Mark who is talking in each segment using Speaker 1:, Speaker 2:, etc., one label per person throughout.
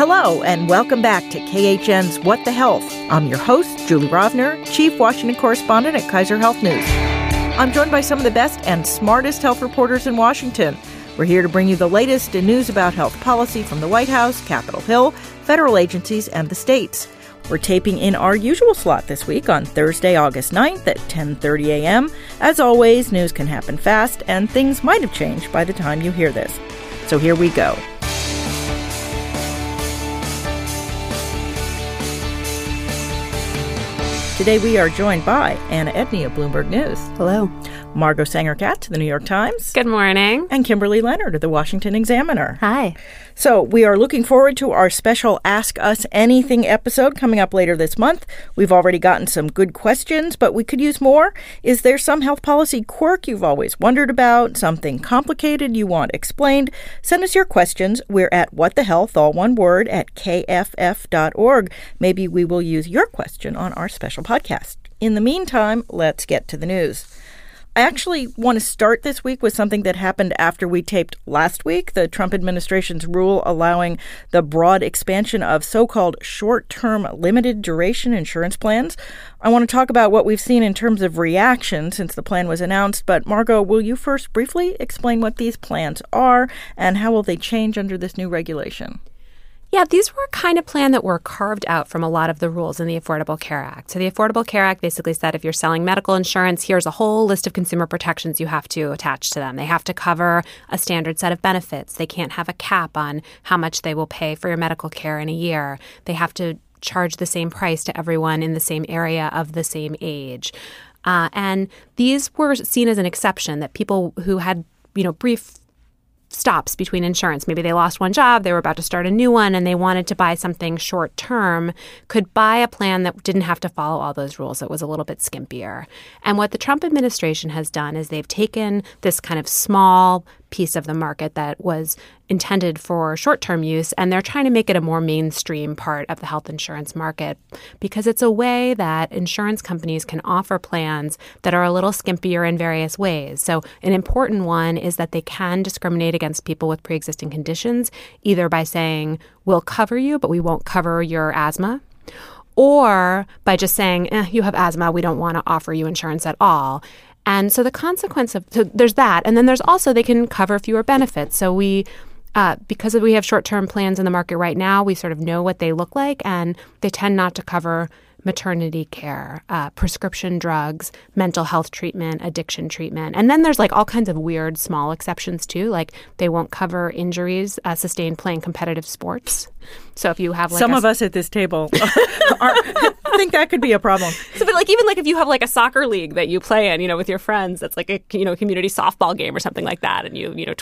Speaker 1: Hello, and welcome back to KHN's What the Health. I'm your host, Julie Rovner, Chief Washington Correspondent at Kaiser Health News. I'm joined by some of the best and smartest health reporters in Washington. We're here to bring you the latest in news about health policy from the White House, Capitol Hill, federal agencies, and the states. We're taping in our usual slot this week on Thursday, August 9th at 10:30 a.m. As always, news can happen fast and things might have changed by the time you hear this. So here we go. Today we are joined by Anna Edney of Bloomberg News.
Speaker 2: Hello.
Speaker 1: Margot Sanger-Katz of the New York Times.
Speaker 3: Good morning.
Speaker 1: And Kimberly Leonard of the Washington Examiner.
Speaker 2: Hi.
Speaker 1: So, we are looking forward to our special Ask Us Anything episode coming up later this month. We've already gotten some good questions, but we could use more. Is there some health policy quirk you've always wondered about, something complicated you want explained? Send us your questions. We're at what the health, all one word, at kff.org. Maybe we will use your question on our special podcast. In the meantime, let's get to the news. I actually want to start this week with something that happened after we taped last week the Trump administration's rule allowing the broad expansion of so called short term limited duration insurance plans. I want to talk about what we've seen in terms of reaction since the plan was announced, but Margot, will you first briefly explain what these plans are and how will they change under this new regulation?
Speaker 3: Yeah, these were a kind of plan that were carved out from a lot of the rules in the Affordable Care Act. So the Affordable Care Act basically said if you're selling medical insurance, here's a whole list of consumer protections you have to attach to them. They have to cover a standard set of benefits. They can't have a cap on how much they will pay for your medical care in a year. They have to charge the same price to everyone in the same area of the same age. Uh, and these were seen as an exception that people who had you know brief stops between insurance. Maybe they lost one job, they were about to start a new one, and they wanted to buy something short term, could buy a plan that didn't have to follow all those rules. That was a little bit skimpier. And what the Trump administration has done is they've taken this kind of small piece of the market that was intended for short term use, and they're trying to make it a more mainstream part of the health insurance market because it's a way that insurance companies can offer plans that are a little skimpier in various ways. So, an important one is that they can discriminate against people with pre existing conditions, either by saying, we'll cover you, but we won't cover your asthma or by just saying, eh, you have asthma, we don't want to offer you insurance at all. And so the consequence of so there's that, and then there's also they can cover fewer benefits. So we uh, because we have short term plans in the market right now, we sort of know what they look like, and they tend not to cover maternity care, uh, prescription drugs, mental health treatment, addiction treatment. And then there's like all kinds of weird small exceptions too. Like they won't cover injuries uh, sustained playing competitive sports. So if you have like
Speaker 1: some a, of us at this table are, think that could be a problem.
Speaker 3: So, but like even like if you have like a soccer league that you play in, you know, with your friends, that's like a you know community softball game or something like that, and you you know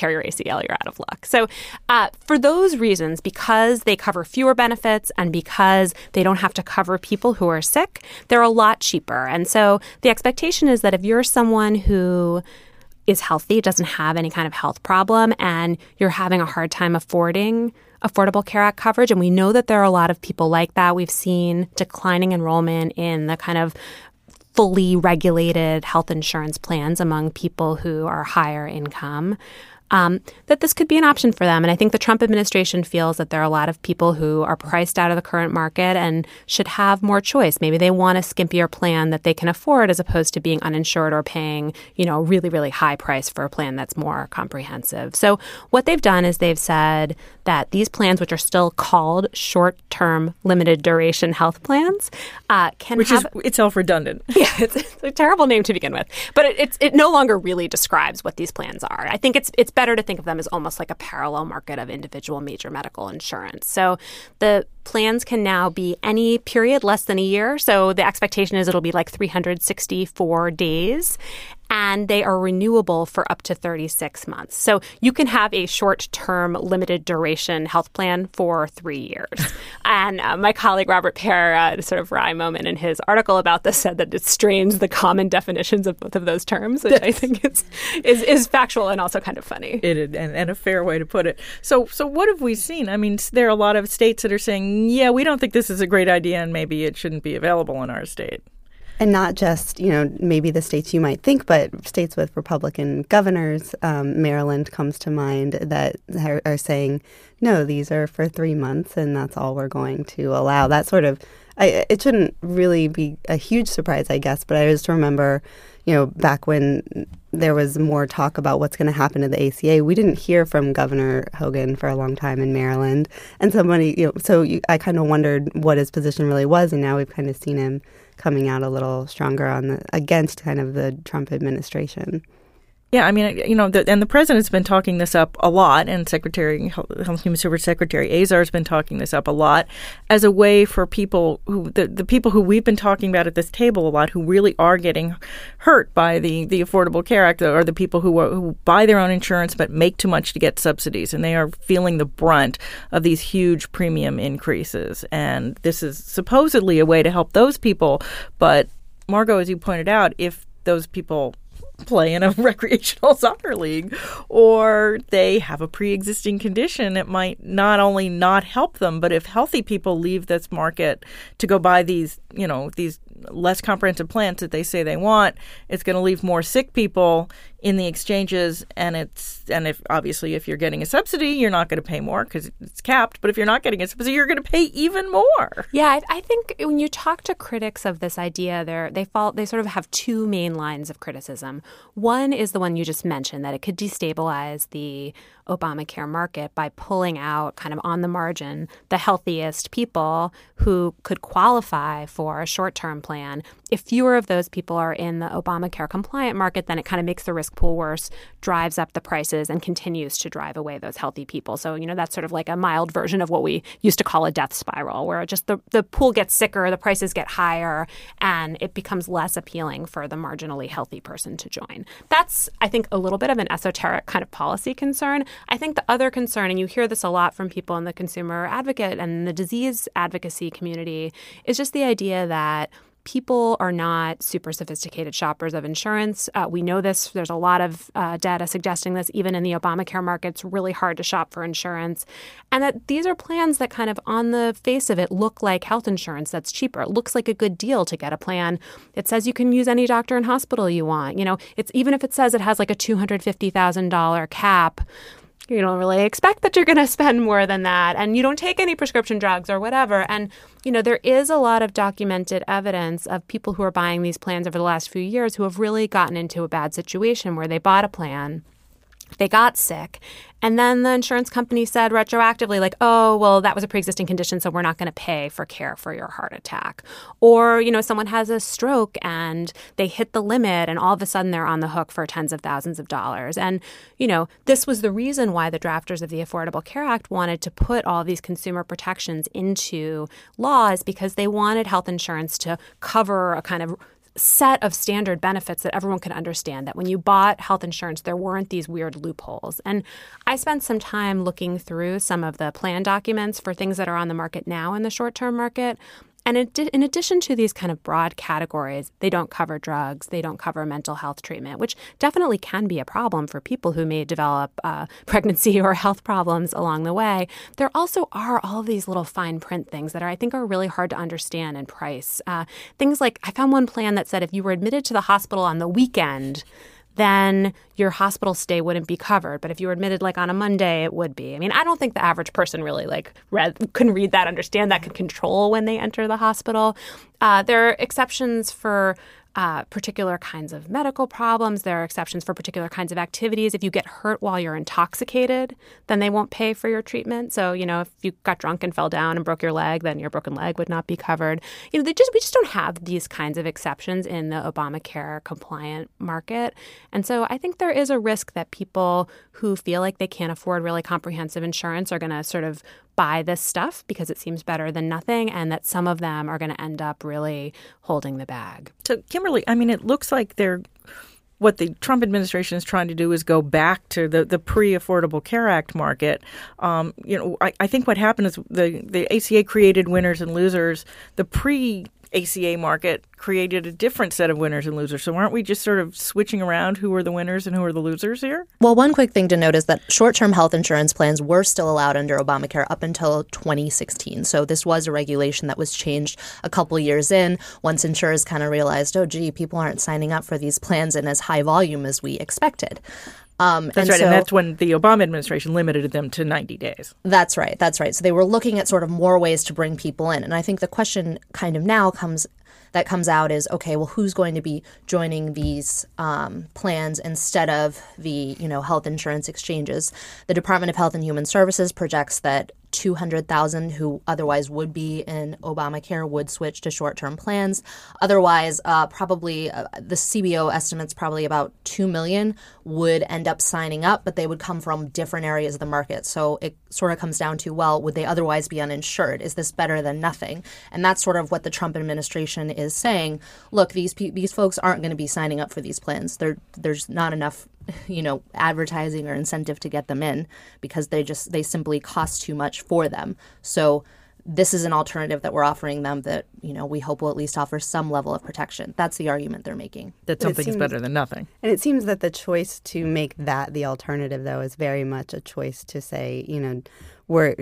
Speaker 3: tear your ACL, you're out of luck. So, uh, for those reasons, because they cover fewer benefits and because they don't have to cover people who are sick, they're a lot cheaper. And so, the expectation is that if you're someone who is healthy, doesn't have any kind of health problem, and you're having a hard time affording Affordable Care Act coverage. And we know that there are a lot of people like that. We've seen declining enrollment in the kind of fully regulated health insurance plans among people who are higher income um, that this could be an option for them. And I think the Trump administration feels that there are a lot of people who are priced out of the current market and should have more choice. Maybe they want a skimpier plan that they can afford as opposed to being uninsured or paying, you know, really, really high price for a plan that's more comprehensive. So what they've done is they've said that these plans, which are still called short-term limited duration health plans, uh, can
Speaker 1: which
Speaker 3: have,
Speaker 1: is itself redundant.
Speaker 3: Yeah, it's, it's, a terrible name to begin with, but it, it's it no longer really describes what these plans are. I think it's it's better to think of them as almost like a parallel market of individual major medical insurance. So the plans can now be any period less than a year. So the expectation is it'll be like 364 days and they are renewable for up to 36 months. So you can have a short term, limited duration health plan for three years. and uh, my colleague Robert Pear, uh, sort of wry moment in his article about this, said that it strains the common definitions of both of those terms, which I think is, is, is factual and also kind of funny.
Speaker 1: It and, and a fair way to put it. So, so what have we seen? I mean, there are a lot of states that are saying, yeah, we don't think this is a great idea and maybe it shouldn't be available in our state.
Speaker 2: And not just, you know, maybe the states you might think, but states with Republican governors. Um, Maryland comes to mind that are, are saying, no, these are for three months and that's all we're going to allow. That sort of, I, it shouldn't really be a huge surprise, I guess, but I just remember you know, back when there was more talk about what's going to happen to the ACA, we didn't hear from Governor Hogan for a long time in Maryland. And somebody, you know, so you, I kind of wondered what his position really was, and now we've kind of seen him coming out a little stronger on the against kind of the Trump administration.
Speaker 1: Yeah, I mean, uh, you know, the, and the president's been talking this up a lot, and Secretary Health and Human Service Secretary Azar's been talking this up a lot as a way for people who the, the people who we've been talking about at this table a lot, who really are getting hurt by the the Affordable Care Act, are the people who are, who buy their own insurance but make too much to get subsidies, and they are feeling the brunt of these huge premium increases. And this is supposedly a way to help those people, but Margot, as you pointed out, if those people play in a recreational soccer league or they have a pre-existing condition it might not only not help them but if healthy people leave this market to go buy these you know these less comprehensive plans that they say they want it's going to leave more sick people in the exchanges and it's and if obviously if you're getting a subsidy you're not going to pay more because it's capped but if you're not getting a subsidy you're going to pay even more.
Speaker 3: Yeah I, I, think when you talk to critics of this idea they they fall they sort of have two main lines of criticism. One is the one you just mentioned that it could destabilize the Obamacare market by pulling out kind of on the margin the healthiest people who could qualify for a short-term plan if fewer of those people are in the Obamacare compliant market then it kind of makes the risk risk pool worse drives up the prices and continues to drive away those healthy people. So, you know, that's sort of like a mild version of what we used to call a death spiral, where just the, the pool gets sicker, the prices get higher, and it becomes less appealing for the marginally healthy person to join. That's, I think, a little bit of an esoteric kind of policy concern. I think the other concern, and you hear this a lot from people in the consumer advocate and the disease advocacy community, is just the idea that people are not super sophisticated shoppers of insurance. Uh, we know this. There's a lot of uh, data suggesting this. Even in the Obamacare market, it's really hard to shop for insurance. And that these are plans that kind of, on the face of it, look like health insurance that's cheaper. It looks like a good deal to get a plan. It says you can use any doctor and hospital you want. You know, it's even if it says it has like a $250,000 cap you don't really expect that you're going to spend more than that and you don't take any prescription drugs or whatever. And you know there is a lot of documented evidence of people who are buying these plans over the last few years who have really gotten into a bad situation where they bought a plan they got sick. And then the insurance company said retroactively, like, oh, well, that was a pre existing condition, so we're not going to pay for care for your heart attack. Or, you know, someone has a stroke and they hit the limit, and all of a sudden they're on the hook for tens of thousands of dollars. And, you know, this was the reason why the drafters of the Affordable Care Act wanted to put all these consumer protections into laws because they wanted health insurance to cover a kind of set of standard benefits that everyone could understand that when you bought health insurance there weren't these weird loopholes. And i spent some time looking through some of the plan documents for things that are on the market now in the short-term market and in addition to these kind of broad categories, they don't cover drugs, they don't cover mental health treatment, which definitely can be a problem for people who may develop uh, pregnancy or health problems along the way. There also are all these little fine print things that are, I think, are really hard to understand and price. Uh, things like I found one plan that said if you were admitted to the hospital on the weekend, then your hospital stay wouldn't be covered. But if you were admitted like on a Monday, it would be. I mean, I don't think the average person really like read, couldn't read that, understand that, could control when they enter the hospital. Uh, there are exceptions for uh, particular kinds of medical problems. There are exceptions for particular kinds of activities. If you get hurt while you're intoxicated, then they won't pay for your treatment. So, you know, if you got drunk and fell down and broke your leg, then your broken leg would not be covered. You know, they just we just don't have these kinds of exceptions in the Obamacare compliant market. And so I think there is a risk that people who feel like they can't afford really comprehensive insurance are going to sort of buy this stuff because it seems better than nothing, and that some of them are going to end up really holding the bag.
Speaker 1: So, Kimberly, I mean, it looks like they're what the Trump administration is trying to do is go back to the, the pre Affordable Care Act market. Um, you know, I, I think what happened is the, the ACA created winners and losers. The pre ACA market created a different set of winners and losers. So aren't we just sort of switching around who are the winners and who are the losers here?
Speaker 4: Well, one quick thing to note is that short-term health insurance plans were still allowed under Obamacare up until 2016. So this was a regulation that was changed a couple years in once insurers kind of realized, oh, gee, people aren't signing up for these plans in as high volume as we expected.
Speaker 1: Um, that's and right, so, and that's when the Obama administration limited them to 90 days.
Speaker 4: That's right, that's right. So they were looking at sort of more ways to bring people in, and I think the question kind of now comes that comes out is okay well who's going to be joining these um, plans instead of the you know health insurance exchanges? The department of health and human services projects that 200,000 who otherwise would be in Obamacare would switch to short term plans. Otherwise, uh, probably uh, the CBO estimates probably about 2 million would end up signing up, but they would come from different areas of the market. So it sort of comes down to well, would they otherwise be uninsured? Is this better than nothing? And that's sort of what the Trump administration is saying. Look, these, these folks aren't going to be signing up for these plans. They're, there's not enough you know advertising or incentive to get them in because they just they simply cost too much for them. So this is an alternative that we're offering them that you know we hope will at least offer some level of protection. That's the argument they're making.
Speaker 1: That something seems, is better than nothing.
Speaker 2: And it seems that the choice to make that the alternative though is very much a choice to say you know we're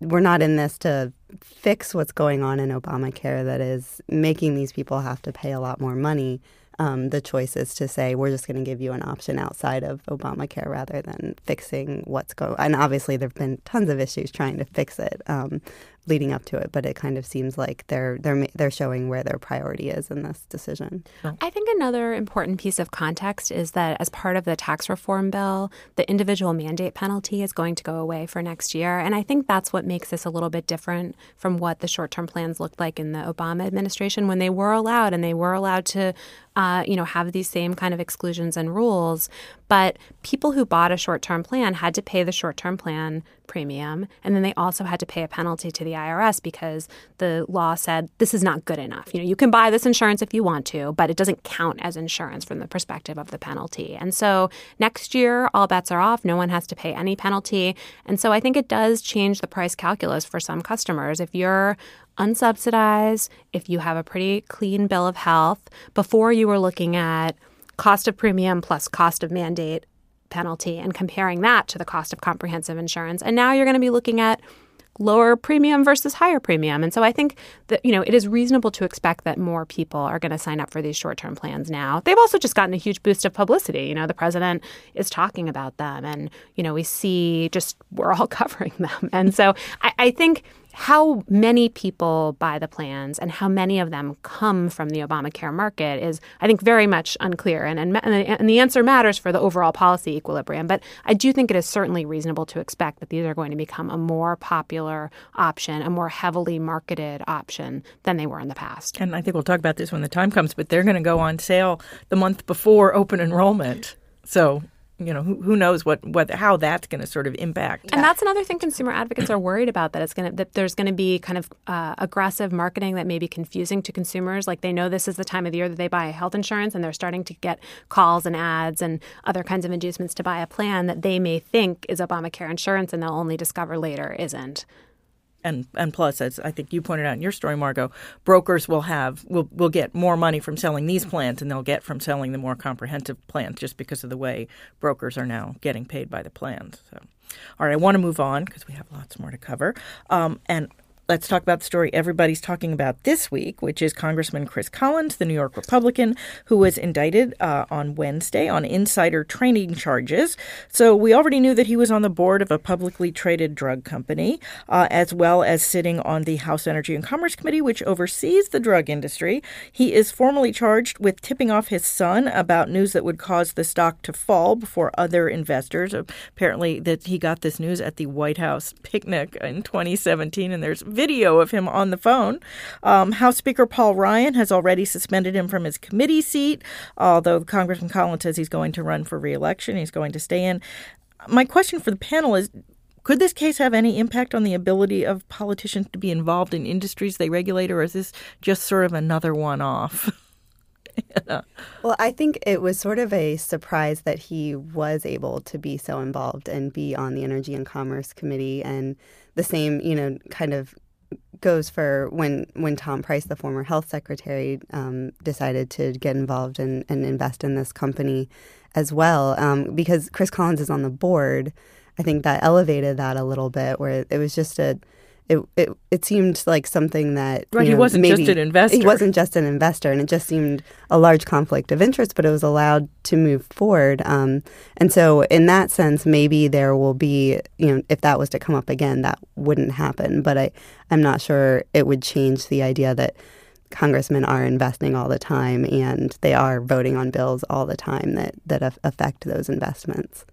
Speaker 2: we're not in this to fix what's going on in Obamacare that is making these people have to pay a lot more money um, the choice is to say we're just going to give you an option outside of Obamacare rather than fixing what's going. And obviously, there have been tons of issues trying to fix it. Um, leading up to it, but it kind of seems like they're they're they're showing where their priority is in this decision.
Speaker 3: I think another important piece of context is that as part of the tax reform bill, the individual mandate penalty is going to go away for next year, and I think that's what makes this a little bit different from what the short-term plans looked like in the Obama administration when they were allowed and they were allowed to uh, you know, have these same kind of exclusions and rules. But people who bought a short term plan had to pay the short term plan premium. And then they also had to pay a penalty to the IRS because the law said this is not good enough. You know, you can buy this insurance if you want to, but it doesn't count as insurance from the perspective of the penalty. And so next year, all bets are off. No one has to pay any penalty. And so I think it does change the price calculus for some customers. If you're unsubsidized, if you have a pretty clean bill of health, before you were looking at cost of premium plus cost of mandate penalty and comparing that to the cost of comprehensive insurance. And now you're going to be looking at lower premium versus higher premium. And so I think that, you know, it is reasonable to expect that more people are going to sign up for these short term plans now. They've also just gotten a huge boost of publicity. You know, the president is talking about them and, you know, we see just we're all covering them. And so I, I think how many people buy the plans and how many of them come from the Obamacare market is, I think, very much unclear. And, and, and the answer matters for the overall policy equilibrium. But I do think it is certainly reasonable to expect that these are going to become a more popular option, a more heavily marketed option than they were in the past.
Speaker 1: And I think we'll talk about this when the time comes, but they're going to go on sale the month before open enrollment. So you know who, who knows what, what how that's going to sort of impact
Speaker 3: and that's another thing consumer advocates are worried about that it's going to that there's going to be kind of uh, aggressive marketing that may be confusing to consumers. Like they know this is the time of the year that they buy health insurance and they're starting to get calls and ads and other kinds of inducements to buy a plan that they may think is obamacare insurance and they'll only discover later isn't
Speaker 1: and and plus, as I think you pointed out in your story, Margot, brokers will have will will get more money from selling these plans and they'll get from selling the more comprehensive plans, just because of the way brokers are now getting paid by the plans. So, all right, I want to move on because we have lots more to cover. Um, and let's talk about the story everybody's talking about this week, which is Congressman Chris Collins, the New York Republican, who was indicted uh, on Wednesday on insider trading charges. So we already knew that he was on the board of a publicly traded drug company, uh, as well as sitting on the House Energy and Commerce Committee, which oversees the drug industry. He is formally charged with tipping off his son about news that would cause the stock to fall before other investors. Apparently, that he got this news at the White House picnic in 2017, and there's video of him on the phone. Um, House Speaker Paul Ryan has already suspended him from his committee seat, although Congressman Collins says he's going to run for reelection. He's going to stay in. My question for the panel is could this case have any impact on the ability of politicians to be involved in industries they regulate, or is this just sort of another one off?
Speaker 2: Well, I think it was sort of a surprise that he was able to be so involved and be on the Energy and Commerce Committee. And the same, you know, kind of goes for when when Tom Price, the former health secretary, um, decided to get involved and, and invest in this company as well. Um, because Chris Collins is on the board, I think that elevated that a little bit, where it was just a it, it, it seemed like something that
Speaker 1: right.
Speaker 2: he
Speaker 1: know, wasn't just an investor.
Speaker 2: He wasn't just an investor, and it just seemed a large conflict of interest. But it was allowed to move forward, um, and so in that sense, maybe there will be, you know, if that was to come up again, that wouldn't happen. But I, I'm not sure it would change the idea that congressmen are investing all the time and they are voting on bills all the time that that affect those investments.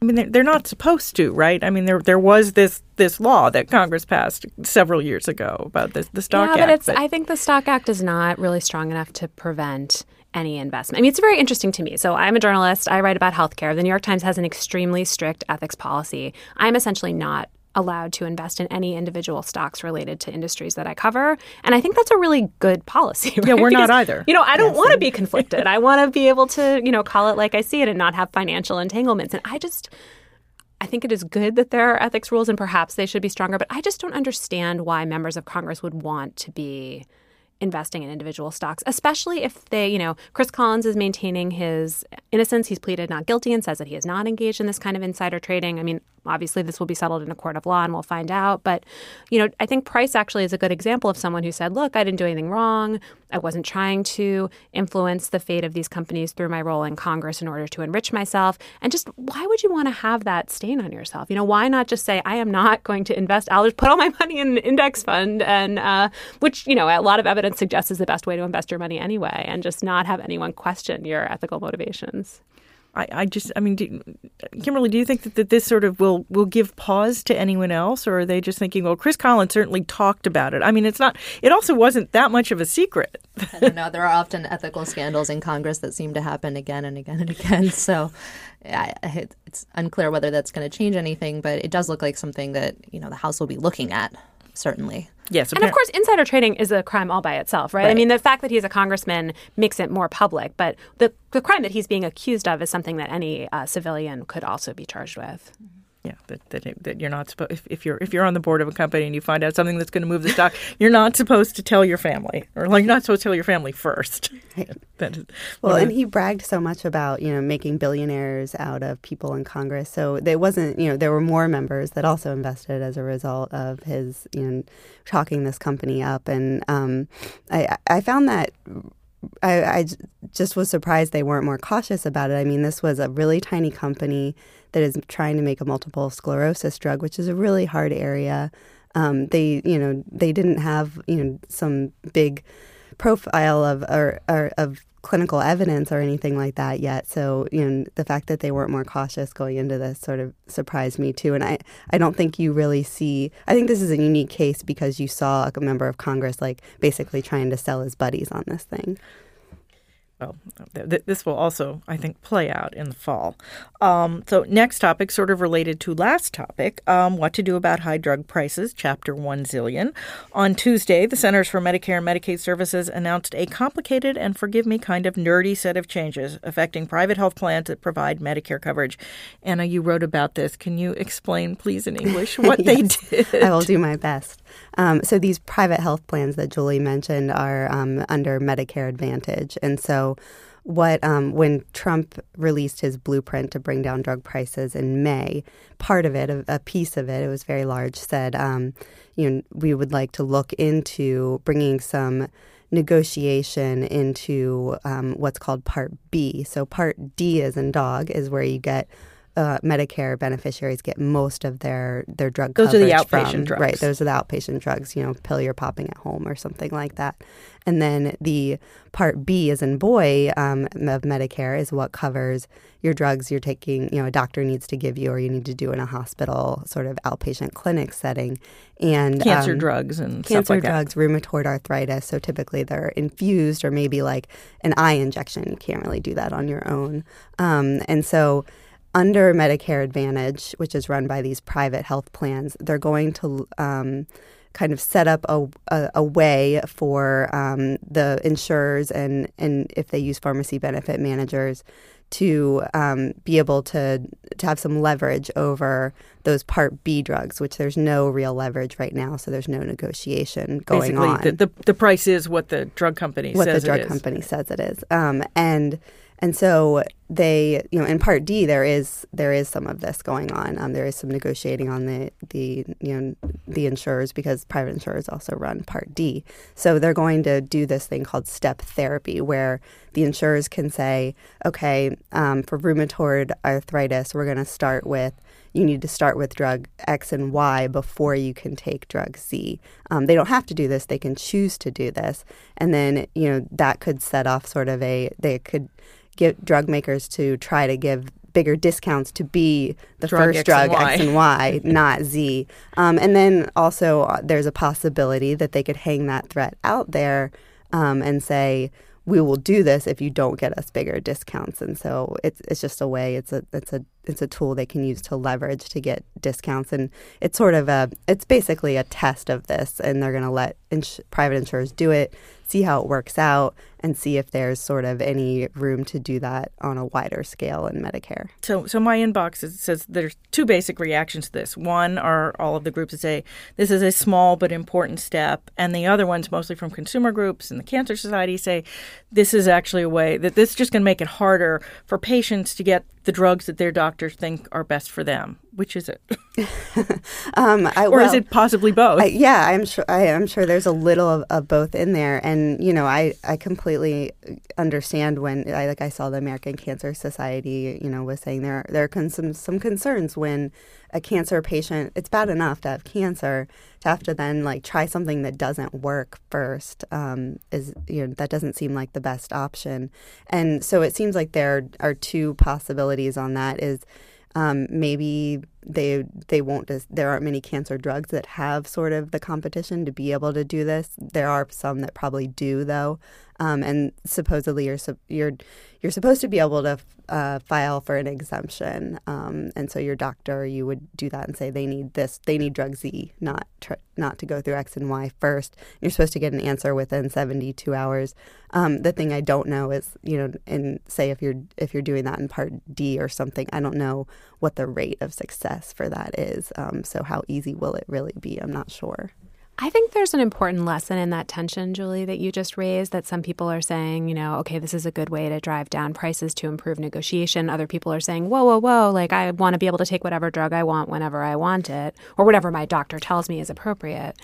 Speaker 1: I mean, they're, they're not supposed to, right? I mean, there there was this this law that Congress passed several years ago about this the Stock
Speaker 3: yeah,
Speaker 1: Act.
Speaker 3: but it's. But... I think the Stock Act is not really strong enough to prevent any investment. I mean, it's very interesting to me. So I'm a journalist. I write about healthcare. The New York Times has an extremely strict ethics policy. I'm essentially not allowed to invest in any individual stocks related to industries that I cover. And I think that's a really good policy. Right?
Speaker 1: Yeah, we're
Speaker 3: because,
Speaker 1: not either.
Speaker 3: You know, I don't yes. want to be conflicted. I want to be able to, you know, call it like I see it and not have financial entanglements. And I just I think it is good that there are ethics rules and perhaps they should be stronger, but I just don't understand why members of Congress would want to be investing in individual stocks, especially if they, you know, Chris Collins is maintaining his innocence. He's pleaded not guilty and says that he is not engaged in this kind of insider trading. I mean, obviously this will be settled in a court of law and we'll find out. But, you know, I think Price actually is a good example of someone who said, look, I didn't do anything wrong. I wasn't trying to influence the fate of these companies through my role in Congress in order to enrich myself. And just why would you want to have that stain on yourself? You know, why not just say, I am not going to invest, I'll just put all my money in an index fund and, uh, which, you know, a lot of evidence suggests is the best way to invest your money anyway, and just not have anyone question your ethical motivations.
Speaker 1: I, I just, I mean, do, Kimberly, do you think that, that this sort of will will give pause to anyone else, or are they just thinking, well, Chris Collins certainly talked about it? I mean, it's not. It also wasn't that much of a secret.
Speaker 4: I don't know. There are often ethical scandals in Congress that seem to happen again and again and again. So, it's unclear whether that's going to change anything, but it does look like something that you know the House will be looking at certainly.
Speaker 1: Yes,
Speaker 3: and of course, insider trading is a crime all by itself, right? right? I mean, the fact that he's a congressman makes it more public, but the the crime that he's being accused of is something that any uh, civilian could also be charged with.
Speaker 1: Yeah, that, that, that you're not supposed if, if you're if you're on the board of a company and you find out something that's going to move the stock, you're not supposed to tell your family, or like you're not supposed to tell your family first. Right.
Speaker 2: that is, well, and he bragged so much about you know making billionaires out of people in Congress. So there wasn't you know there were more members that also invested as a result of his you know chalking this company up, and um, I I found that I, I, just was surprised they weren't more cautious about it. I mean, this was a really tiny company that is trying to make a multiple sclerosis drug, which is a really hard area. Um, they, you know, they didn't have, you know, some big profile of or, or, of clinical evidence or anything like that yet. So, you know, the fact that they weren't more cautious going into this sort of surprised me too. And I, I don't think you really see. I think this is a unique case because you saw a member of Congress like basically trying to sell his buddies on this thing
Speaker 1: well, th- this will also, I think, play out in the fall. Um, so, next topic, sort of related to last topic um, what to do about high drug prices, Chapter 1 Zillion. On Tuesday, the Centers for Medicare and Medicaid Services announced a complicated and, forgive me, kind of nerdy set of changes affecting private health plans that provide Medicare coverage. Anna, you wrote about this. Can you explain, please, in English, what they did?
Speaker 2: I will do my best. Um, so these private health plans that Julie mentioned are um, under Medicare Advantage, and so what um, when Trump released his blueprint to bring down drug prices in May, part of it, a, a piece of it, it was very large, said, um, you know, we would like to look into bringing some negotiation into um, what's called Part B. So Part D, as in dog, is where you get uh, Medicare beneficiaries get most of their their drug
Speaker 1: those
Speaker 2: coverage
Speaker 1: are the outpatient
Speaker 2: from.
Speaker 1: drugs.
Speaker 2: Right, those are the outpatient drugs. You know, pill you're popping at home or something like that. And then the Part B, as in boy, um, of Medicare, is what covers your drugs you're taking. You know, a doctor needs to give you, or you need to do in a hospital sort of outpatient clinic setting. And
Speaker 1: cancer um, drugs and
Speaker 2: cancer
Speaker 1: like
Speaker 2: drugs,
Speaker 1: that.
Speaker 2: rheumatoid arthritis. So typically they're infused, or maybe like an eye injection. You can't really do that on your own. Um, and so under Medicare Advantage, which is run by these private health plans, they're going to um, kind of set up a, a, a way for um, the insurers and, and if they use pharmacy benefit managers to um, be able to to have some leverage over those Part B drugs, which there's no real leverage right now, so there's no negotiation going
Speaker 1: Basically,
Speaker 2: on.
Speaker 1: The, the the price is what the drug company
Speaker 2: what
Speaker 1: says
Speaker 2: the drug
Speaker 1: it is.
Speaker 2: company says it is, um, and and so they, you know, in Part D there is there is some of this going on. Um, there is some negotiating on the the you know the insurers because private insurers also run Part D. So they're going to do this thing called step therapy, where the insurers can say, okay, um, for rheumatoid arthritis, we're going to start with you need to start with drug X and Y before you can take drug Z. Um, they don't have to do this; they can choose to do this, and then you know that could set off sort of a they could get drug makers to try to give bigger discounts to be the
Speaker 1: Drug
Speaker 2: first
Speaker 1: X
Speaker 2: drug
Speaker 1: and.
Speaker 2: X and Y, not Z. Um, and then also, uh, there's a possibility that they could hang that threat out there um, and say, "We will do this if you don't get us bigger discounts." And so it's it's just a way. It's a it's a it's a tool they can use to leverage to get discounts. And it's sort of a it's basically a test of this, and they're going to let ins- private insurers do it, see how it works out, and see if there's sort of any room to do that on a wider scale in Medicare.
Speaker 1: So, so my inbox is, says there's two basic reactions to this. One are all of the groups that say this is a small but important step, and the other ones, mostly from consumer groups and the Cancer Society, say this is actually a way that this is just going to make it harder for patients to get the drugs that their doctors think are best for them. Which is it,
Speaker 2: Um, I,
Speaker 1: or is it possibly both?
Speaker 2: I, yeah, I'm sure. I am sure there's a little of, of both in there, and you know, I, I completely understand when I like I saw the American Cancer Society, you know, was saying there there are some some concerns when a cancer patient. It's bad enough to have cancer to have to then like try something that doesn't work first. Um, is you know that doesn't seem like the best option, and so it seems like there are two possibilities on that. Is um, maybe they they won't. There aren't many cancer drugs that have sort of the competition to be able to do this. There are some that probably do though, um, and supposedly you're you're you're supposed to be able to uh, file for an exemption, um, and so your doctor you would do that and say they need this, they need drug Z, not tr- not to go through X and Y first. You're supposed to get an answer within 72 hours. Um, the thing I don't know is, you know, and say if you're if you're doing that in Part D or something, I don't know what the rate of success for that is. Um, so how easy will it really be? I'm not sure.
Speaker 3: I think there's an important lesson in that tension, Julie, that you just raised that some people are saying, you know, okay, this is a good way to drive down prices to improve negotiation. Other people are saying, whoa, whoa, whoa, like I want to be able to take whatever drug I want whenever I want it, or whatever my doctor tells me is appropriate.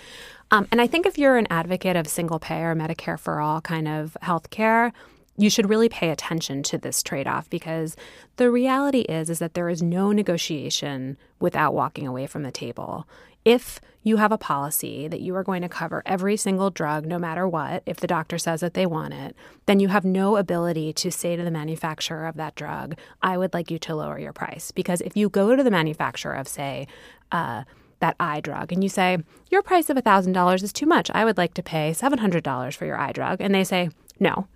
Speaker 3: Um, and I think if you're an advocate of single payer, Medicare for all kind of health care, you should really pay attention to this trade-off because the reality is is that there is no negotiation without walking away from the table. If you have a policy that you are going to cover every single drug no matter what, if the doctor says that they want it, then you have no ability to say to the manufacturer of that drug, I would like you to lower your price. Because if you go to the manufacturer of, say, uh, that eye drug and you say, Your price of $1,000 is too much. I would like to pay $700 for your eye drug. And they say, No.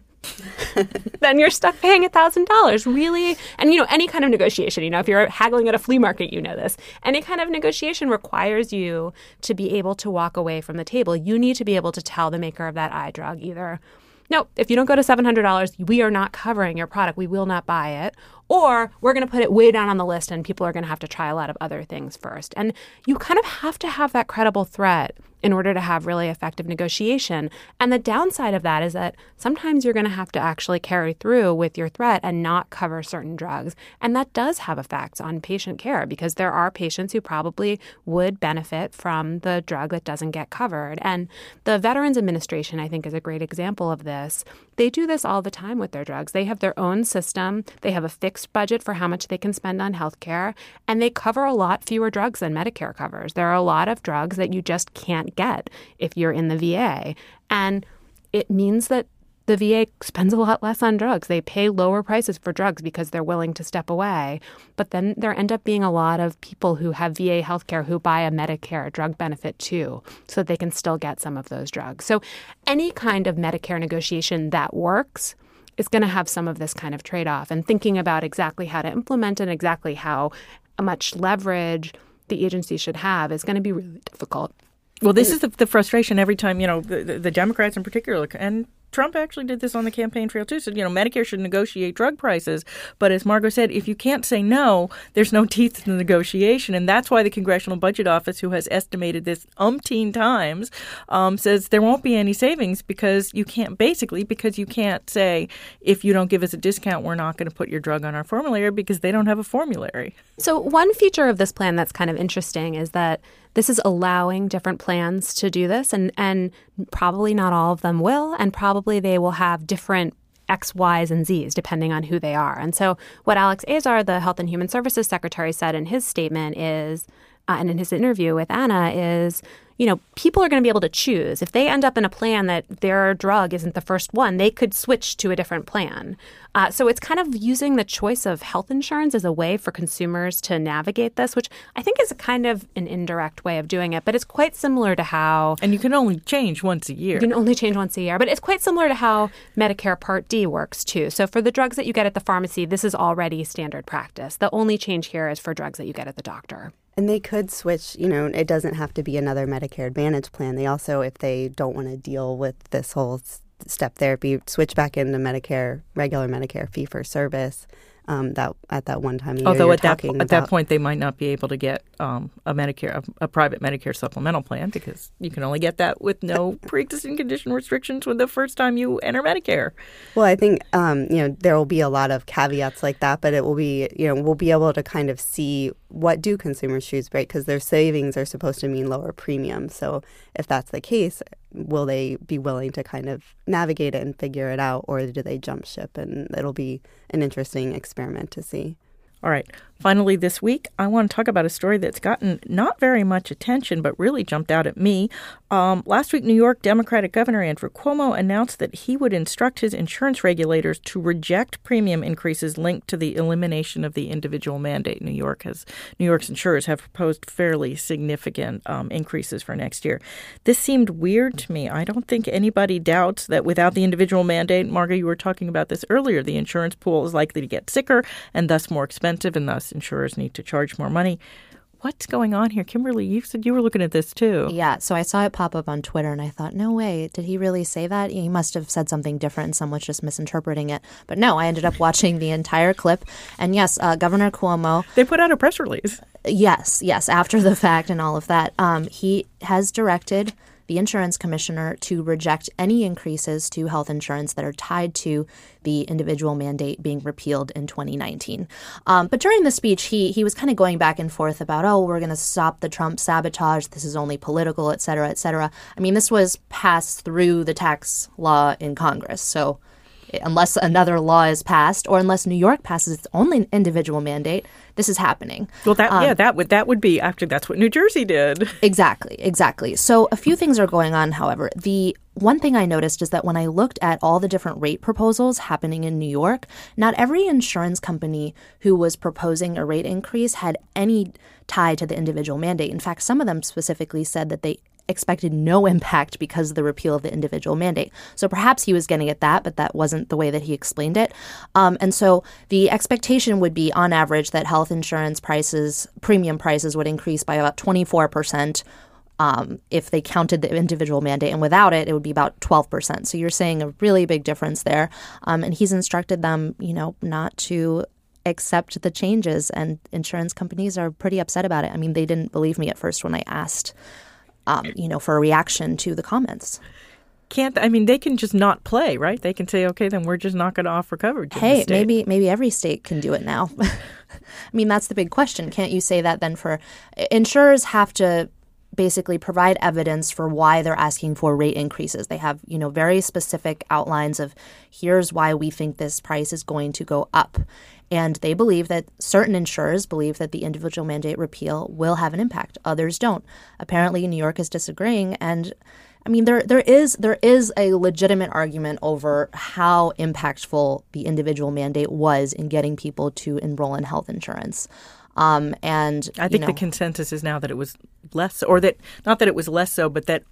Speaker 3: then you're stuck paying $1,000. Really? And, you know, any kind of negotiation, you know, if you're haggling at a flea market, you know this. Any kind of negotiation requires you to be able to walk away from the table. You need to be able to tell the maker of that eye drug either, no, if you don't go to $700, we are not covering your product. We will not buy it. Or we're going to put it way down on the list and people are going to have to try a lot of other things first. And you kind of have to have that credible threat in order to have really effective negotiation. And the downside of that is that sometimes you're going to have to actually carry through with your threat and not cover certain drugs. And that does have effects on patient care because there are patients who probably would benefit from the drug that doesn't get covered. And the Veterans Administration, I think, is a great example of this. They do this all the time with their drugs. They have their own system, they have a fixed budget for how much they can spend on healthcare, and they cover a lot fewer drugs than Medicare covers. There are a lot of drugs that you just can't get if you're in the VA. And it means that the VA spends a lot less on drugs. They pay lower prices for drugs because they're willing to step away. But then there end up being a lot of people who have VA healthcare who buy a Medicare drug benefit too, so that they can still get some of those drugs. So any kind of Medicare negotiation that works is going to have some of this kind of trade off. And thinking about exactly how to implement and exactly how much leverage the agency should have is going to be really difficult.
Speaker 1: Well, this is the, the frustration every time, you know, the, the, the Democrats in particular, and Trump actually did this on the campaign trail too. Said, you know, Medicare should negotiate drug prices. But as Margot said, if you can't say no, there's no teeth in the negotiation. And that's why the Congressional Budget Office, who has estimated this umpteen times, um, says there won't be any savings because you can't, basically, because you can't say, if you don't give us a discount, we're not going to put your drug on our formulary because they don't have a formulary.
Speaker 3: So, one feature of this plan that's kind of interesting is that this is allowing different plans to do this, and, and probably not all of them will, and probably they will have different X, Y's, and Z's, depending on who they are. And so, what Alex Azar, the Health and Human Services Secretary, said in his statement is, uh, and in his interview with Anna, is you know, people are going to be able to choose. If they end up in a plan that their drug isn't the first one, they could switch to a different plan. Uh, so it's kind of using the choice of health insurance as a way for consumers to navigate this, which I think is a kind of an indirect way of doing it. But it's quite similar to how.
Speaker 1: And you can only change once a year.
Speaker 3: You can only change once a year. But it's quite similar to how Medicare Part D works, too. So for the drugs that you get at the pharmacy, this is already standard practice. The only change here is for drugs that you get at the doctor.
Speaker 2: And they could switch, you know, it doesn't have to be another Medicare Advantage plan. They also, if they don't want to deal with this whole step therapy, switch back into Medicare, regular Medicare fee for service um, that at that one time.
Speaker 1: Although at that at that point they might not be able to get um, a Medicare a, a, private Medicare supplemental plan because you can only get that with no pre-existing condition restrictions with the first time you enter Medicare.
Speaker 2: Well, I think um, you know there will be a lot of caveats like that, but it will be you know we'll be able to kind of see what do consumers choose, right? Because their savings are supposed to mean lower premiums. So if that's the case, will they be willing to kind of navigate it and figure it out, or do they jump ship? And it'll be an interesting experiment to see.
Speaker 1: All right. Finally, this week, I want to talk about a story that's gotten not very much attention, but really jumped out at me. Um, last week, New York Democratic Governor Andrew Cuomo announced that he would instruct his insurance regulators to reject premium increases linked to the elimination of the individual mandate. New York has New York's insurers have proposed fairly significant um, increases for next year. This seemed weird to me. I don't think anybody doubts that without the individual mandate, Margot, you were talking about this earlier, the insurance pool is likely to get sicker and thus more expensive, and thus insurers need to charge more money. What's going on here? Kimberly, you said you were looking at this too.
Speaker 4: Yeah, so I saw it pop up on Twitter and I thought, no way, did he really say that? He must have said something different and someone's just misinterpreting it. But no, I ended up watching the entire clip. And yes, uh, Governor Cuomo.
Speaker 1: They put out a press release.
Speaker 4: Yes, yes, after the fact and all of that. Um, he has directed the insurance commissioner to reject any increases to health insurance that are tied to the individual mandate being repealed in 2019. Um, but during the speech, he he was kind of going back and forth about, oh, we're going to stop the Trump sabotage. This is only political, et cetera, et cetera. I mean, this was passed through the tax law in Congress, so unless another law is passed or unless New York passes its own individual mandate, this is happening.
Speaker 1: Well, that um, yeah, that would that would be after that's what New Jersey did.
Speaker 4: Exactly, exactly. So a few things are going on. However, the one thing I noticed is that when I looked at all the different rate proposals happening in New York, not every insurance company who was proposing a rate increase had any tie to the individual mandate. In fact, some of them specifically said that they expected no impact because of the repeal of the individual mandate. So perhaps he was getting at that, but that wasn't the way that he explained it. Um, and so the expectation would be, on average, that health insurance prices, premium prices, would increase by about 24%. Um, if they counted the individual mandate, and without it, it would be about 12%. So you're saying a really big difference there. Um, and he's instructed them, you know, not to accept the changes, and insurance companies are pretty upset about it. I mean, they didn't believe me at first when I asked um, you know, for a reaction to the comments.
Speaker 1: Can't I mean they can just not play, right? They can say, okay, then we're just not going to offer coverage.
Speaker 4: Hey, maybe maybe every state can do it now. I mean, that's the big question. Can't you say that then for insurers have to basically provide evidence for why they're asking for rate increases. They have, you know, very specific outlines of here's why we think this price is going to go up. And they believe that certain insurers believe that the individual mandate repeal will have an impact. Others don't. Apparently, New York is disagreeing. And I mean, there there is there is a legitimate argument over how impactful the individual mandate was in getting people to enroll in health insurance. Um, and
Speaker 1: I think
Speaker 4: know,
Speaker 1: the consensus is now that it was less, or that not that it was less so, but that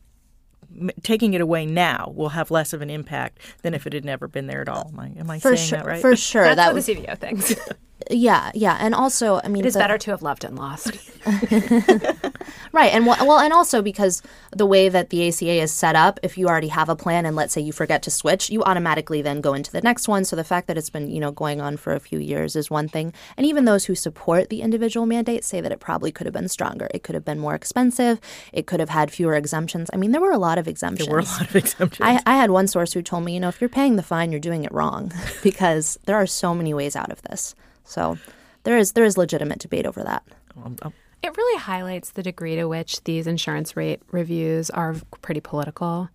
Speaker 1: taking it away now will have less of an impact than if it had never been there at all. Am I, am I
Speaker 4: for
Speaker 1: saying
Speaker 4: sure,
Speaker 1: that right?
Speaker 4: For sure.
Speaker 3: That's
Speaker 4: that
Speaker 3: what the CBO thinks.
Speaker 4: yeah, yeah. And also, I mean,
Speaker 3: it is the, better to have loved and lost.
Speaker 4: Right, and well, well, and also because the way that the ACA is set up, if you already have a plan and let's say you forget to switch, you automatically then go into the next one. So the fact that it's been you know going on for a few years is one thing, and even those who support the individual mandate say that it probably could have been stronger. It could have been more expensive. It could have had fewer exemptions. I mean, there were a lot of exemptions.
Speaker 1: There were a lot of exemptions.
Speaker 4: I, I had one source who told me, you know, if you're paying the fine, you're doing it wrong because there are so many ways out of this. So there is there is legitimate debate over that.
Speaker 1: Um, um,
Speaker 3: It really highlights the degree to which these insurance rate reviews are pretty political.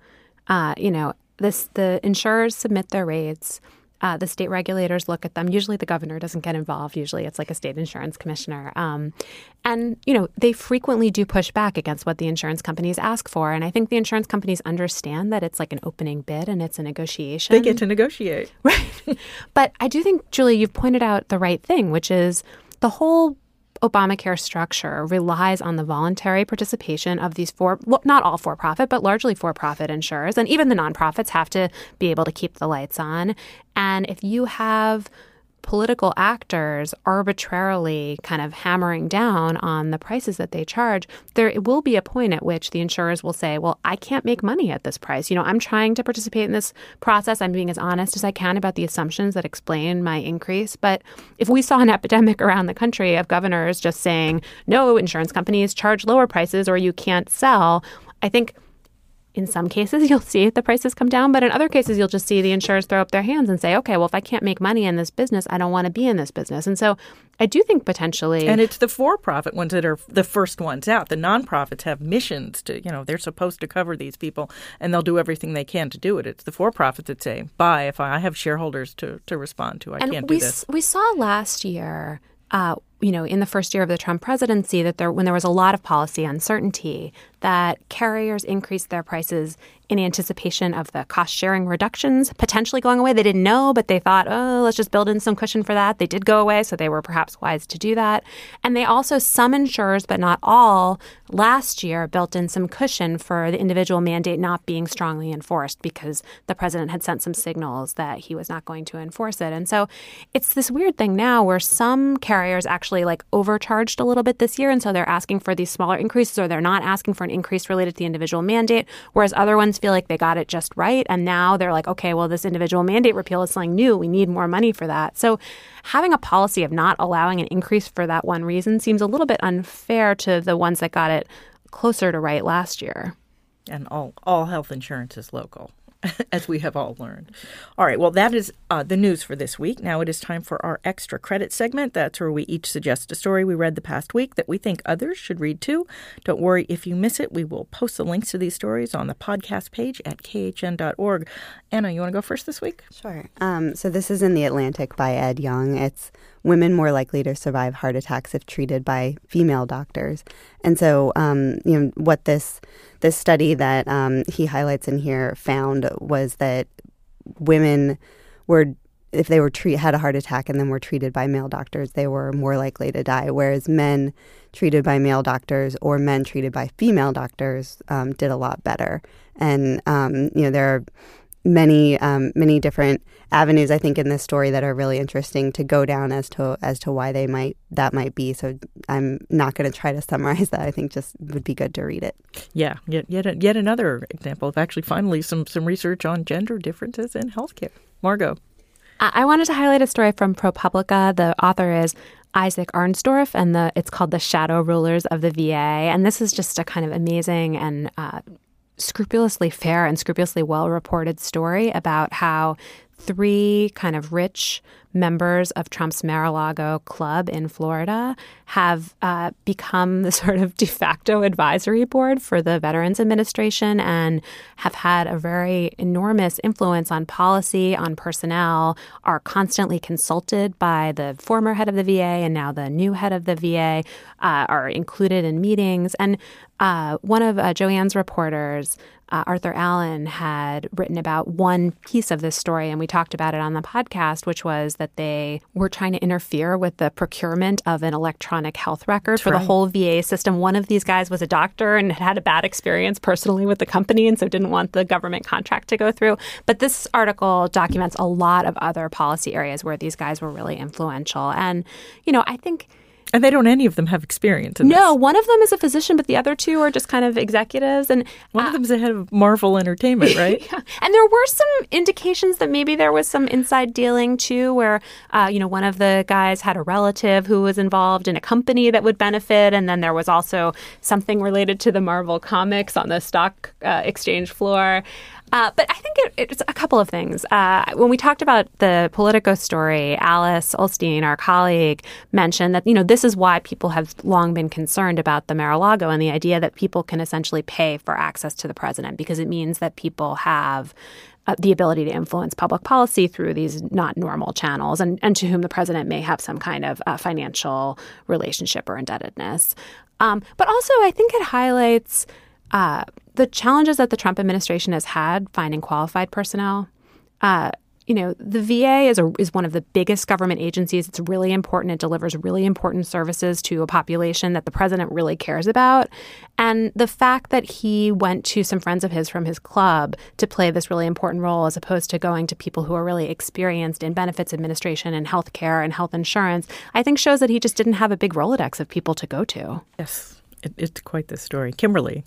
Speaker 3: Uh, you know, this the insurers submit their rates. Uh, the state regulators look at them. Usually, the governor doesn't get involved. Usually, it's like a state insurance commissioner. Um, and you know, they frequently do push back against what the insurance companies ask for. And I think the insurance companies understand that it's like an opening bid and it's a negotiation.
Speaker 1: they get to negotiate.
Speaker 3: Right. but I do think, Julie, you've pointed out the right thing, which is the whole Obamacare structure relies on the voluntary participation of these four, not all for profit, but largely for profit insurers. And even the nonprofits have to be able to keep the lights on. And if you have political actors arbitrarily kind of hammering down on the prices that they charge, there will be a point at which the insurers will say, well, I can't make money at this price. You know, I'm trying to participate in this process. I'm being as honest as I can about the assumptions that explain my increase. But if we saw an epidemic around the country of governors just saying, no, insurance companies charge lower prices or you can't sell, I think in some cases you'll see the prices come down, but in other cases you'll just see the insurers throw up their hands and say, okay, well, if I can't make money in this business, I don't want to be in this business. And so I do think potentially.
Speaker 1: And it's the for-profit ones that are the first ones out. The nonprofits have missions to, you know, they're supposed to cover these people, and they'll do everything they can to do it. It's the for-profits that say, "Bye." If I have shareholders to to respond to, I
Speaker 3: and
Speaker 1: can't
Speaker 3: we,
Speaker 1: do this.
Speaker 3: we saw last year, uh, you know, in the first year of the Trump presidency, that there, when there was a lot of policy uncertainty, that carriers increased their prices in anticipation of the cost sharing reductions potentially going away. They didn't know, but they thought, oh, let's just build in some cushion for that. They did go away, so they were perhaps wise to do that. And they also, some insurers, but not all, last year built in some cushion for the individual mandate not being strongly enforced because the president had sent some signals that he was not going to enforce it. And so it's this weird thing now where some carriers actually like overcharged a little bit this year. And so they're asking for these smaller increases or they're not asking for an increase related to the individual mandate, whereas other ones feel like they got it just right. And now they're like, okay, well, this individual mandate repeal is something new. We need more money for that. So having a policy of not allowing an increase for that one reason seems a little bit unfair to the ones that got it closer to right last year.
Speaker 1: and all all health insurance is local, as we have all learned. All right, well, that is uh, the news for this week. Now it is time for our extra credit segment. That's where we each suggest a story we read the past week that we think others should read too. Don't worry if you miss it. We will post the links to these stories on the podcast page at khn.org. Anna, you want to go first this week?
Speaker 2: Sure. Um, so this is in the Atlantic by Ed Yong. It's women more likely to survive heart attacks if treated by female doctors. And so, um, you know, what this this study that um, he highlights in here found was that women were if they were treat had a heart attack and then were treated by male doctors, they were more likely to die. Whereas men treated by male doctors or men treated by female doctors um, did a lot better. And um, you know, there are many um, many different avenues I think in this story that are really interesting to go down as to as to why they might that might be. So I'm not going to try to summarize that. I think just would be good to read it.
Speaker 1: Yeah, yet yet yet another example of actually finally some some research on gender differences in healthcare. Margot.
Speaker 3: I I wanted to highlight a story from ProPublica. The author is Isaac Arnsdorf, and the it's called "The Shadow Rulers of the VA." And this is just a kind of amazing and uh, scrupulously fair and scrupulously well reported story about how three kind of rich members of Trump's Mar-a-Lago club in Florida have uh, become the sort of de facto advisory board for the Veterans Administration and have had a very enormous influence on policy, on personnel, are constantly consulted by the former head of the VA and now the new head of the VA, uh, are included in meetings. And uh, one of uh, Joanne's reporters, uh, Arthur Allen, had written about one piece of this story, and we talked about it on the podcast, which was that they were trying to interfere with the procurement of an electronic health record for the whole VA system. One of these guys was a doctor and had had a bad experience personally with the company, and so didn't want the government contract to go through. But this article documents a lot of other policy areas where these guys were really influential. And, you know, I think
Speaker 1: And they don't any of them have experience in this.
Speaker 3: no,
Speaker 1: this.
Speaker 3: one of them is a physician, but the other two are just kind of executives. And
Speaker 1: One of them's the head of Marvel Entertainment, right?
Speaker 3: Yeah. And there were some indications that maybe there was some inside dealing too, where, uh, you know, one of the guys had a relative who was involved in a company that would benefit. And then there was also something related to the Marvel comics on the stock uh, exchange floor. Uh, but I think it, it's a couple of things. Uh, when we talked about the Politico story, Alice Ollstein, our colleague, mentioned that you know this is why people have long been concerned about the Mar-a-Lago and the idea that people can essentially pay for access to the president because it means that people have uh, the ability to influence public policy through these not normal channels and, and to whom the president may have some kind of uh, financial relationship or indebtedness. Um, but also, I think it highlights uh, the challenges that the Trump administration has had finding qualified personnel. Uh, you know, the VA is a, is one of the biggest government agencies. It's really important. It delivers really important services to a population that the president really cares about. And the fact that he went to some friends of his from his club to play this really important role, as opposed to going to people who are really experienced in benefits administration and health care and health insurance, I think shows that he just didn't have a big Rolodex of people to go to.
Speaker 1: Yes, it, it's quite the story. Kimberly.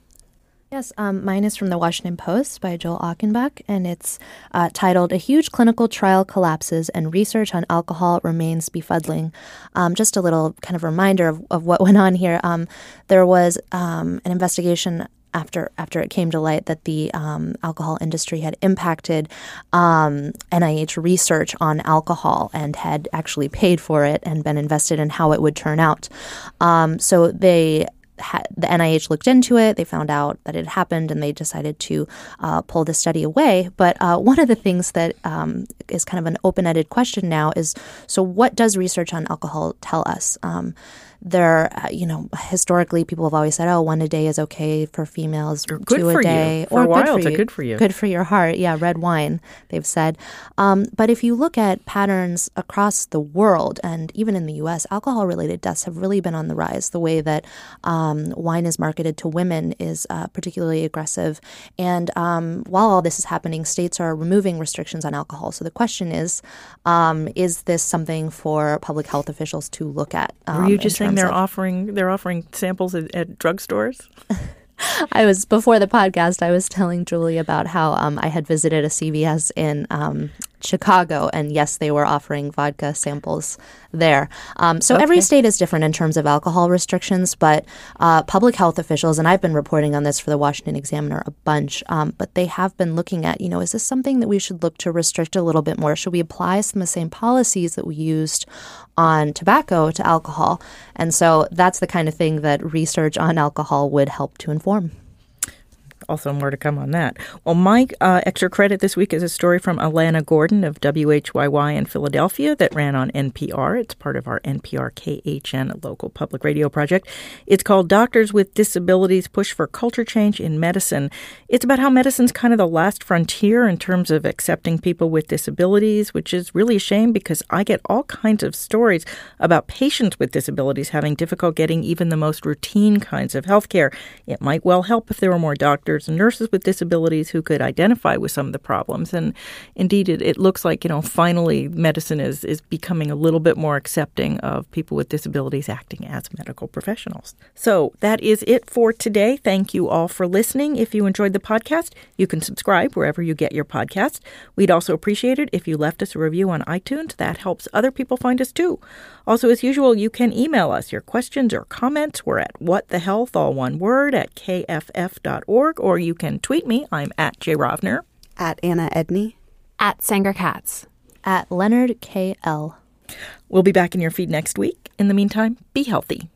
Speaker 4: Yes, um, mine is from the Washington Post by Joel Achenbach, and it's uh, titled A Huge Clinical Trial Collapses and Research on Alcohol Remains Befuddling. Um, just a little kind of reminder of, of what went on here. Um, there was um, an investigation after after it came to light that the um, alcohol industry had impacted um, NIH research on alcohol and had actually paid for it and been invested in how it would turn out. Um, so they the NIH looked into it. They found out that it happened, and they decided to uh, pull the study away. But uh, one of the things that um, is kind of an open-ended question now is: so, what does research on alcohol tell us? Um, there, uh, you know, historically, people have always said, "Oh, one a day is okay for females,
Speaker 1: or good
Speaker 4: two
Speaker 1: for
Speaker 4: a day,
Speaker 1: you. For
Speaker 4: or
Speaker 1: a while,
Speaker 4: good for you.
Speaker 1: good for you,
Speaker 4: good for your heart." Yeah, red wine, they've said. Um, but if you look at patterns across the world and even in the U.S., alcohol-related deaths have really been on the rise. The way that um, wine is marketed to women is uh, particularly aggressive, and um, while all this is happening, states are removing restrictions on alcohol. So the question is, um, is this something for public health officials to look at?
Speaker 1: Were you
Speaker 4: um,
Speaker 1: just saying they're
Speaker 4: of-
Speaker 1: offering they're offering samples at, at drugstores?
Speaker 4: I was before the podcast. I was telling Julie about how um, I had visited a CVS in um, Chicago, and yes, they were offering vodka samples there. Um, so every state is different in terms of alcohol restrictions, but uh, public health officials, and I've been reporting on this for the Washington Examiner a bunch, um, but they have been looking at, you know, is this something that we should look to restrict a little bit more? Should we apply some of the same policies that we used on tobacco to alcohol? And so that's the kind of thing that research on alcohol would help to inform.
Speaker 1: Also, more to come on that. Well, my uh, extra credit this week is a story from Alana Gordon of WHYY in Philadelphia that ran on NPR. It's part of our NPR KHN local public radio project. It's called Doctors with Disabilities Push for Culture Change in Medicine. It's about how medicine's kind of the last frontier in terms of accepting people with disabilities, which is really a shame because I get all kinds of stories about patients with disabilities having difficult getting even the most routine kinds of health care. It might well help if there were more doctors and nurses with disabilities who could identify with some of the problems. And indeed, it, it looks like, you know, finally medicine is, is becoming a little bit more accepting of people with disabilities acting as medical professionals. So that is it for today. Thank you all for listening. If you enjoyed the podcast, you can subscribe wherever you get your podcast. We'd also appreciate it if you left us a review on iTunes. That helps other people find us too. Also, as usual, you can email us your questions or comments. We're at whatthehealth, all one word, at kff.org, or you can tweet me. I'm at jrovner.
Speaker 2: At Anna Edney.
Speaker 3: At Sanger Katz.
Speaker 4: At Leonard K. L.
Speaker 1: We'll be back in your feed next week. In the meantime, be healthy.